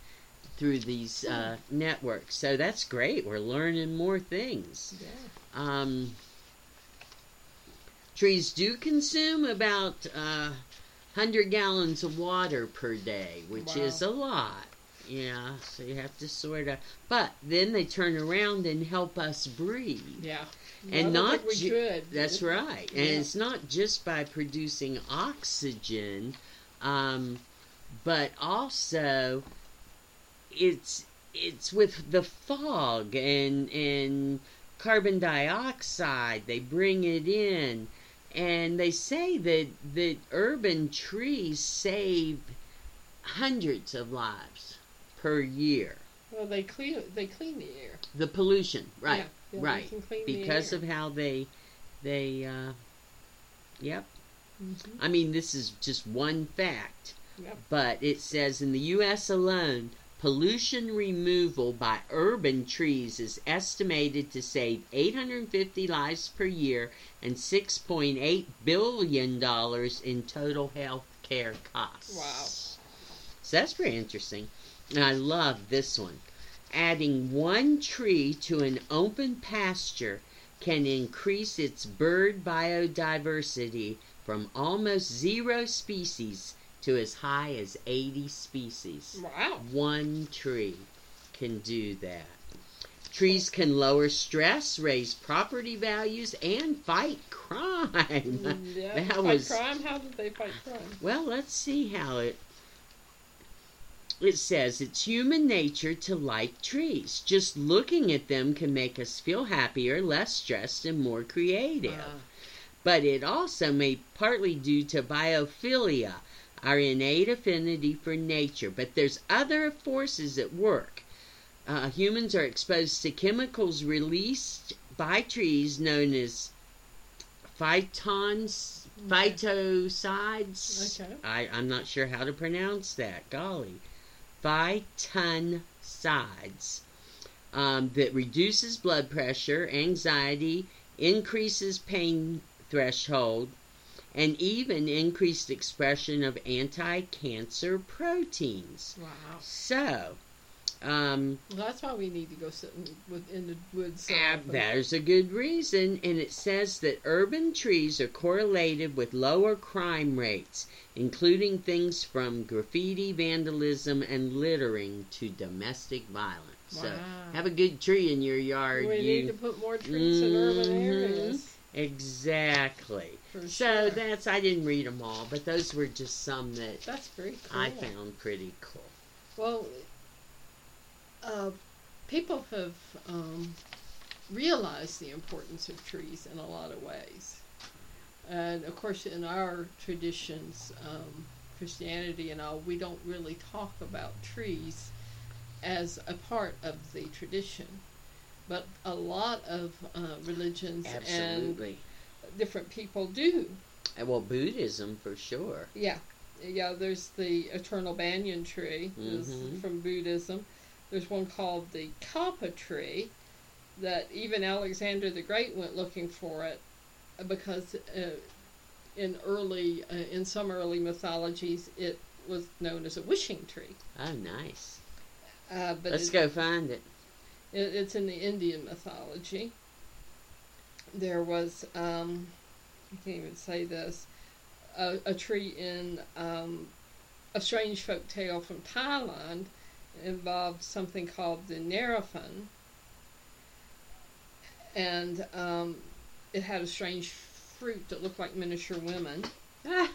through these uh, networks. So that's great. We're learning more things. Yeah. Um, trees do consume about uh, 100 gallons of water per day, which Wow. is a lot. Yeah, so you have to sort of. But then they turn around and help us breathe. Yeah. And Well, not we ju- could. That's right. And Yeah. it's not just by producing oxygen, um, but also it's it's with the fog and and carbon dioxide. They bring it in, and they say that that urban trees save hundreds of lives per year. Well, they clean they clean the air. The pollution, right? Yeah, yeah, right. can clean the because of how they they uh yep Mhm. i mean this is just one fact Yep. but it says in the us alone pollution removal by urban trees is estimated to save 850 lives per year and 6.8 billion dollars in total health care costs Wow. so that's pretty interesting and i love this one adding one tree to an open pasture can increase its bird biodiversity from almost zero species to as high as 80 species. Wow. One tree can do that. Trees can lower stress, raise property values, and fight crime. Mm, Yeah. that fight was crime. How did they fight crime? well, let's see how it. It says it's human nature to like trees. Just looking at them can make us feel happier, less stressed, and more creative. Uh, But it also may partly due to biophilia, our innate affinity for nature. But there's other forces at work. Uh, humans are exposed to chemicals released by trees known as phytons, phytosides. Okay. I, I'm not sure how to pronounce that. Golly. Phytoncides. Um, that reduces blood pressure, anxiety, increases pain threshold, and even increased expression of anti cancer proteins. wow. So, um, Well, that's why we need to go sit in, in the woods. Ah, there's a good reason, and it says that urban trees are correlated with lower crime rates, including things from graffiti, vandalism, and littering to domestic violence. So, have a good tree in your yard. we you need to put more trees in urban Mhm. areas. exactly. For So sure. that's I didn't read them all, but those were just some that That's very cool. I found pretty cool. Well, uh, people have um, realized the importance of trees in a lot of ways. And of course, in our traditions, um, Christianity and all, we don't really talk about trees as a part of the tradition. But a lot of uh, religions and different people do. Well, Buddhism for sure. Yeah, yeah. There's the eternal banyan tree Mhm. from Buddhism. There's one called the kalpa tree that even Alexander the Great went looking for it because uh, in early uh, in some early mythologies it was known as a wishing tree. Oh, nice. Uh, but Let's go find it. It, it's in the Indian mythology. There was, um, I can't even say this, a, a tree in um, a strange folk tale from Thailand involved something called the Nariphon. And um, it had a strange fruit that looked like miniature women.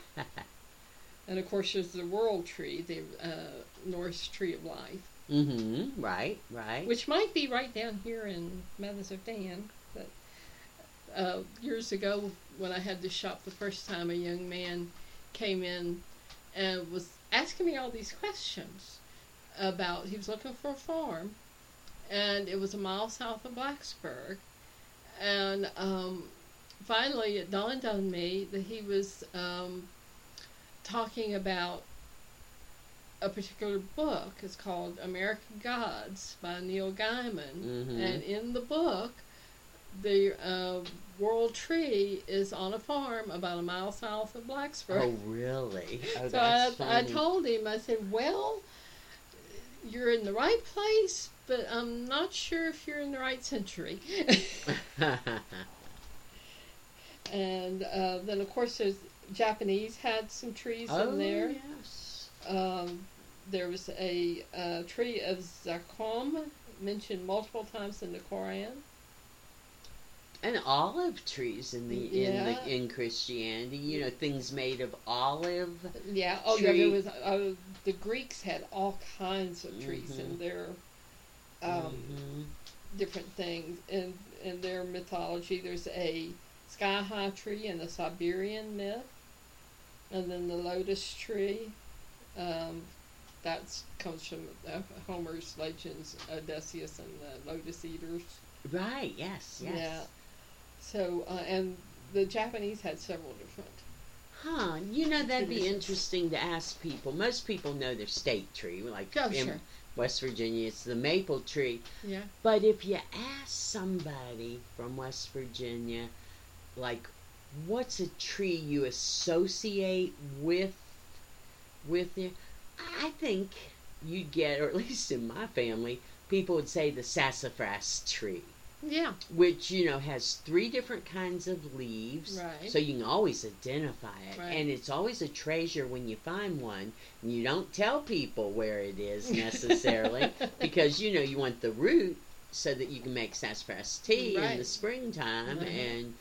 And of course, there's the world tree, the uh, Norse tree of life. mm-hmm. Right, right. which might be right down here in Meadows of Dan. But uh, years ago, when I had this shop the first time, a young man came in and was asking me all these questions about. He was looking for a farm, and it was a mile south of Blacksburg. And um, finally, it dawned on me that he was um, talking about a particular book. It's called American Gods by Neil Gaiman. Mhm. And in the book, the uh, world tree is on a farm about a mile south of Blacksburg. Oh, really? Oh, so I, I told him, I said, well, you're in the right place, but I'm not sure if you're in the right century. and uh, then, of course, there's Japanese had some trees oh, in there. yes. Um, there was a uh, tree of zakum mentioned multiple times in the Quran. And olive trees in the in Yeah. the in Christianity, you know, things made of olive. Yeah. Oh, yeah. There was uh, the Greeks had all kinds of trees in Mhm. their um, Mhm. different things in in their mythology. There's a sky high tree in the Siberian myth, and then the lotus tree. Um, that comes from uh, Homer's legends, Odysseus and the lotus eaters. Right. Yes. Yes. Yeah. So uh, and the Japanese had several different. Huh. You know, that'd be Traditions. interesting to ask people. Most people know their state tree, like Oh, in sure. West Virginia, it's the maple tree. Yeah. But if you ask somebody from West Virginia, like, what's a tree you associate with with it, I think you'd get, or at least in my family, people would say the sassafras tree, Yeah. which you know has three different kinds of leaves, Right. so you can always identify it, Right. and it's always a treasure when you find one. And you don't tell people where it is necessarily because you know you want the root so that you can make sassafras tea in the Right. springtime Mhm. and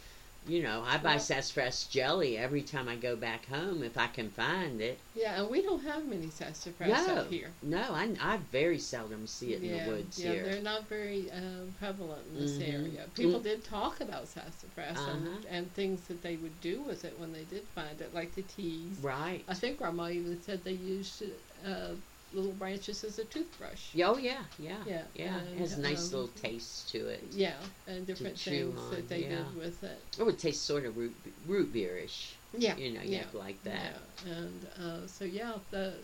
you know i buy Well- sassafras jelly every time i go back home if i can find it Yeah, and we don't have many sassafras no up here. no I, I very seldom see it in the woods yeah, here they're not very uh, prevalent in this Mhm. area. People Mm. did talk about sassafras Uh-huh. and, and things that they would do with it when they did find it, like the teas. right I think Grandma even said they used uh, little branches as a toothbrush. Oh yeah yeah Yeah, yeah it has a nice um, little taste to it Yeah, and different things on, that they yeah. did with it. oh it tastes sort of root root beerish Yeah, you know yeah, like that yeah, and uh, so yeah, the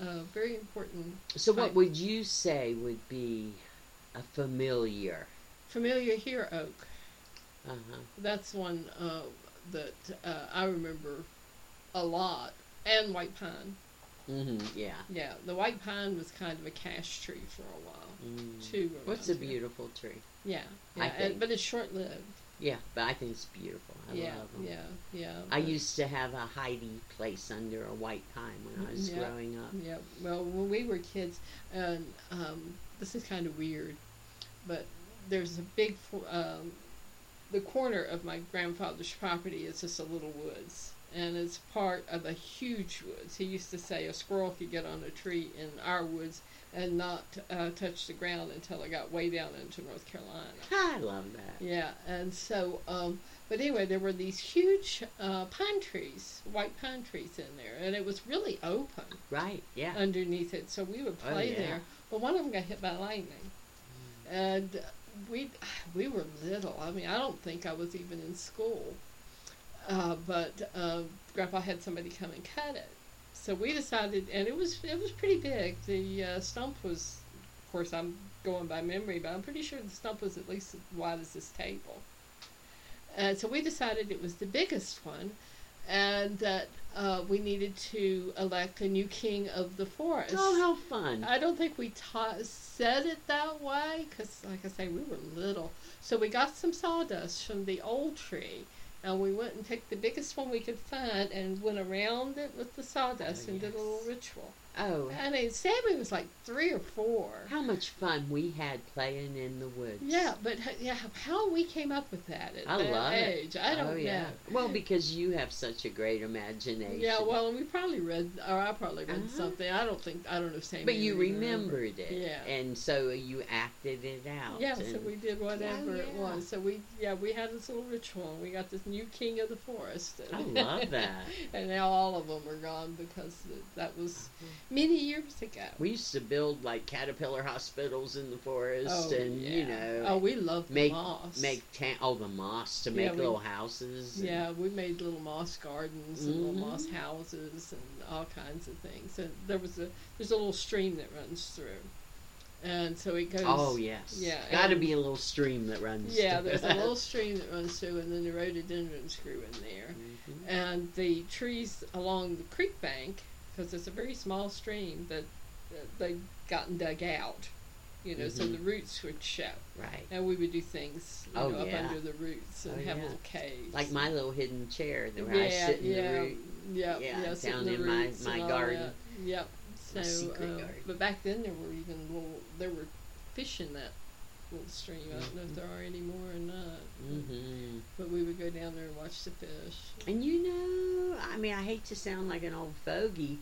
uh, very important so what would you say would be a familiar familiar here oak. uh-huh That's one uh, that uh, I remember a lot, and white pine. Hmm yeah Yeah, the white pine was kind of a cash tree for a while Mm. too. What's a here. beautiful tree? Yeah, I yeah, and, but it's short lived. Yeah, but I think it's beautiful. I Yeah, love them. yeah, yeah. I used to have a hiding place under a white pine when I was Yeah. growing up. Yeah, well, when we were kids, and um, this is kind of weird, but there's a big, um, the corner of my grandfather's property is just a little woods, and it's part of a huge woods. He used to say a squirrel could get on a tree in our woods and not uh, touch the ground until it got way down into North Carolina. I love that. Yeah, and so, um, but anyway, there were these huge uh, pine trees, white pine trees in there, and it was really open Right, yeah. underneath it, so we would Oh, play yeah. there. But one of them got hit by lightning, and we we were little. I mean, I don't think I was even in school, uh, but uh, Grandpa had somebody come and cut it. So we decided, and it was it was pretty big. The uh, stump was, of course, I'm going by memory, but I'm pretty sure the stump was at least as wide as this table. And so we decided it was the biggest one, and that uh, we needed to elect a new king of the forest. Oh, how fun! I don't think we ta- said it that way because, like I say, we were little. So we got some sawdust from the old tree, and we went and picked the biggest one we could find and went around it with the sawdust Oh, and did a little ritual. Oh, And it, Sammy was like three or four. how much fun we had playing in the woods. Yeah, but yeah, how we came up with that at I that love it. age, I don't oh, yeah. know. Well, because you have such a great imagination. Yeah, well, we probably read, or I probably read Uh-huh. something. I don't think I don't know. Sammy But you remembered it. Yeah. And so you acted it out. Yeah, so we did whatever it yeah. was. So we, yeah, we had this little ritual. and We got this new king of the forest. I love that. and now all of them are gone because that was many years ago. We used to build like caterpillar hospitals in the forest, oh, and yeah. you know, oh, we loved make moss. make ta- oh the moss to Yeah, make we- little houses. and- Yeah, we made little moss gardens and little Mhm. moss houses and all kinds of things. And there was a there's a little stream that runs through, and so it goes. Oh yes. Yeah, Got to be a little stream that runs. Yeah, there's a little stream that runs through, and then the rhododendrons grew in there. Mhm. And the trees along the creek bank, because it's a very small stream, that, that they've gotten dug out. You know, so Mhm. the roots would show, Right. and we would do things, you Oh, know, yeah. up under the roots and Oh, have yeah. little caves. Like my little hidden chair that where yeah, I sit in yeah, the root. yeah, Yeah, yeah, down the in my- my garden. that. Yep. So, My secret uh, garden. but back then there were even little, there were fish in that little stream. I don't know if there are any more or not. hmm But we would go down there and watch the fish. And you know, I mean, I hate to sound like an old fogey,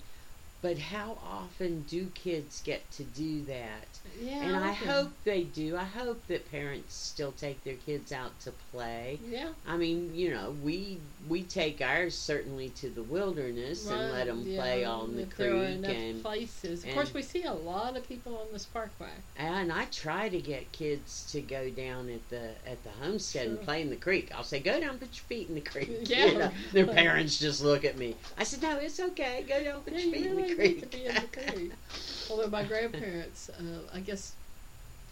but how often do kids get to do that? Yeah. and I often. hope they do. I hope that parents still take their kids out to play. Yeah. I mean, you know, we we take ours certainly to the wilderness and let them yeah, play on the creek and places. Of course, we see a lot of people on this parkway. and I try to get kids to go down at the at the homestead and play in the creek. I'll say, go down, put your feet in the creek. Yeah. You know, their parents just look at me. I said, no, it's okay. Go down, put Yeah, your you feet in the need creek. in the creek. Although my grandparents, uh, I guess,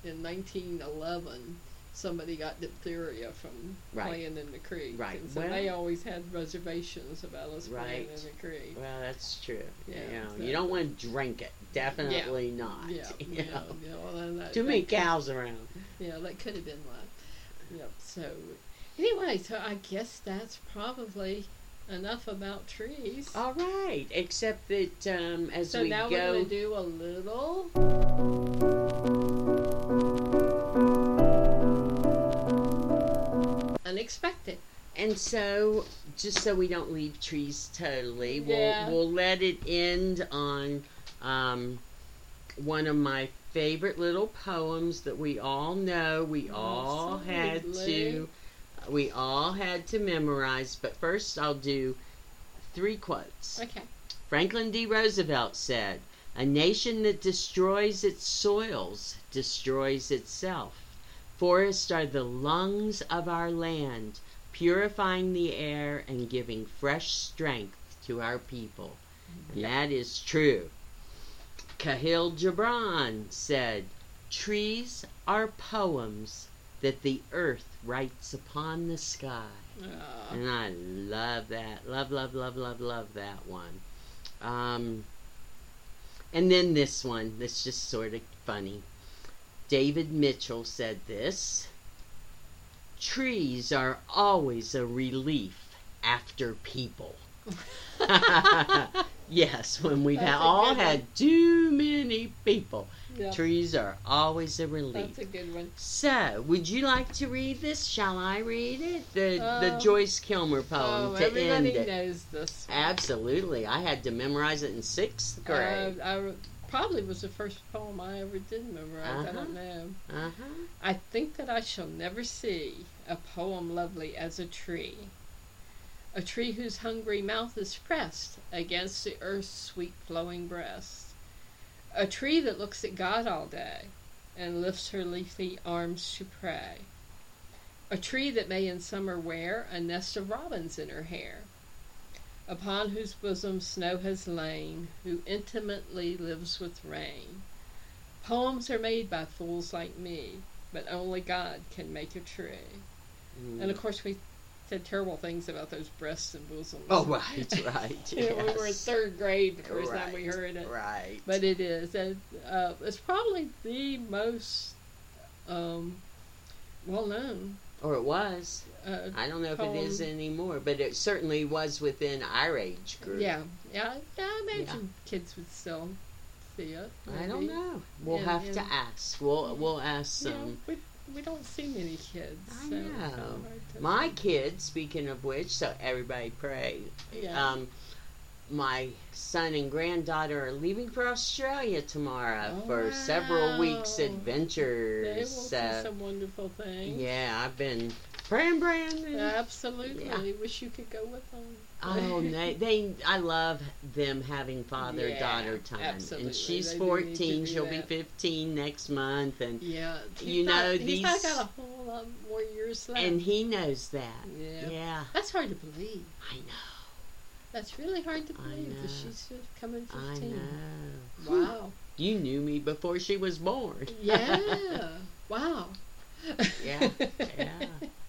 in 1911, somebody got diphtheria from Right. playing in the creek. Right. And so Well- they always had reservations about us playing in the creek. well, that's true. Yeah, you know, you don't want to drink it. Definitely not. Yeah, you yeah, know. yeah, well, that, Too that many could- cows around. Yeah, that could have been one. Yep. So, anyway, so I guess that's probably enough about trees. All right, except that um, as so we now we're going to do a little. Unexpected. and so just so we don't leave trees totally, we'll Yeah. we'll let it end on um, one of my favorite little poems that we all know. We all had to Absolutely. We all had to memorize. But first, I'll do three quotes. Okay. Franklin D. Roosevelt said, A nation that destroys its soils destroys itself. Forests are the lungs of our land, purifying the air and giving fresh strength to our people. And that is true. Kahlil Gibran said, Trees are poems that the earth writes upon the sky. And I love that. Love, love, love, love, love that one. Um, and then this one that's just sort of funny. David Mitchell said this Trees are always a relief after people. yes, when we've all had too many people, trees are always a relief. that's a good one. So, would you like to read this? Shall I read it? The the Uh, Joyce Kilmer poem Oh, to end everybody knows this. one. Absolutely, I had to memorize it in sixth grade. Uh, I probably was the first poem I ever did memorize. I Uh-huh. don't know. Uh huh. I think that I shall never see a poem lovely as a tree. A tree whose hungry mouth is pressed against the earth's sweet flowing breast. A tree that looks at God all day and lifts her leafy arms to pray. A tree that may in summer wear a nest of robins in her hair. Upon whose bosom snow has lain, who intimately lives with rain. Poems are made by fools like me, but only God can make a tree. Mm. And of course, we said terrible things about those breasts and bosoms. Oh, right, right. Know, we were in third grade the first right, time we heard it. Right. But it is, and uh, it's probably the most um, well known. or it was. Uh, I don't know if it is anymore, but it certainly was within our age group. yeah, yeah, yeah. I imagine kids would still see it. I don't know. We'll And- have to ask. We'll we'll ask some. we, we don't see many kids. I so know. kinda hard to My kids, speaking of which, so everybody pray. Yeah. Um, my son and granddaughter are leaving for Australia tomorrow Oh, for several weeks wow. adventures. They will so, see some wonderful things. yeah, I've been praying, praying. Absolutely. Yeah. Wish you could go with them. Oh, they, they, I love them having father Yeah, daughter time. absolutely. And she's They do need to 14, she'll be 15 next month. And, Yeah. You not- know, he's not these- got a whole lot more years left. and he knows that. yeah. Yeah, That's hard to believe. I know. That's really hard to believe that she's coming I 15. know. Wow. You knew me before she was born. Yeah. wow. Yeah, yeah.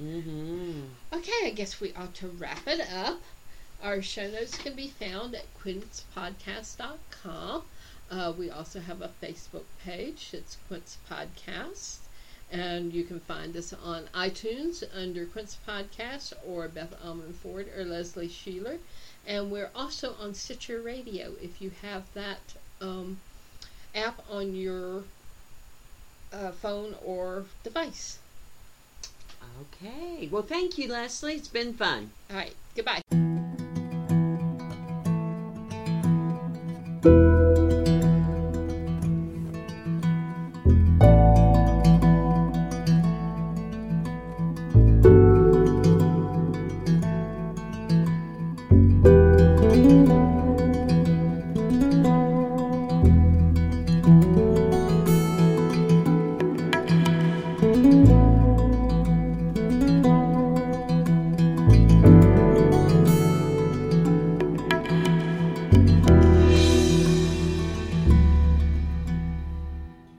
Mm-hmm. Okay, I guess we ought to wrap it up. Our show notes can be found at quincepodcast.com. Uh, we also have a Facebook page. It's Quince Podcast. And you can find us on iTunes under Quince Podcast or Beth Almond Ford or Leslie Sheeler. And we're also on Stitcher Radio if you have that um, app on your uh, phone or device. Okay. Well, thank you, Leslie. It's been fun. All right. Goodbye.